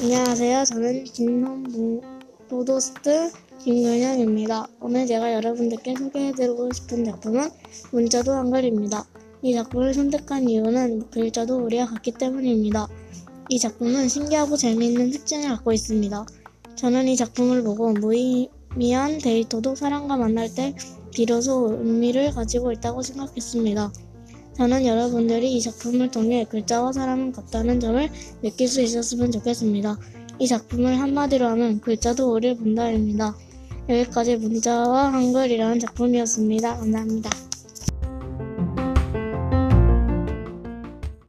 안녕하세요. 저는 김현보도스트 김근영입니다. 오늘 제가 여러분들께 소개해드리고 싶은 작품은 문자도 한글입니다. 이 작품을 선택한 이유는 글자도 우리와 같기 때문입니다. 이 작품은 신기하고 재미있는 특징을 갖고 있습니다. 저는 이 작품을 보고 무의미한 데이터도 사람과 만날 때 비로소 의미를 가지고 있다고 생각했습니다. 저는 여러분들이 이 작품을 통해 글자와 사람은 같다는 점을 느낄 수 있었으면 좋겠습니다. 이 작품을 한마디로 하면 글자도 우리를 본다입니다. 여기까지 문자와 한글이라는 작품이었습니다. 감사합니다.